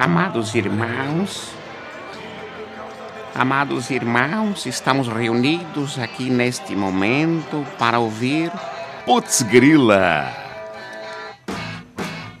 Amados irmãos, amados irmãos, estamos reunidos aqui neste momento para ouvir Putz Grila.